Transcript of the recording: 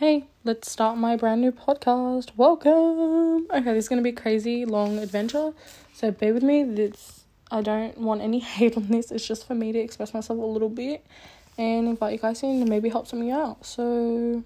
hey, let's start my brand new podcast. Welcome. Okay, this is gonna be crazy long adventure, so bear with me. This I don't want any hate on this. It's just for me to express myself a little bit and invite you guys in and maybe help some of you out. So.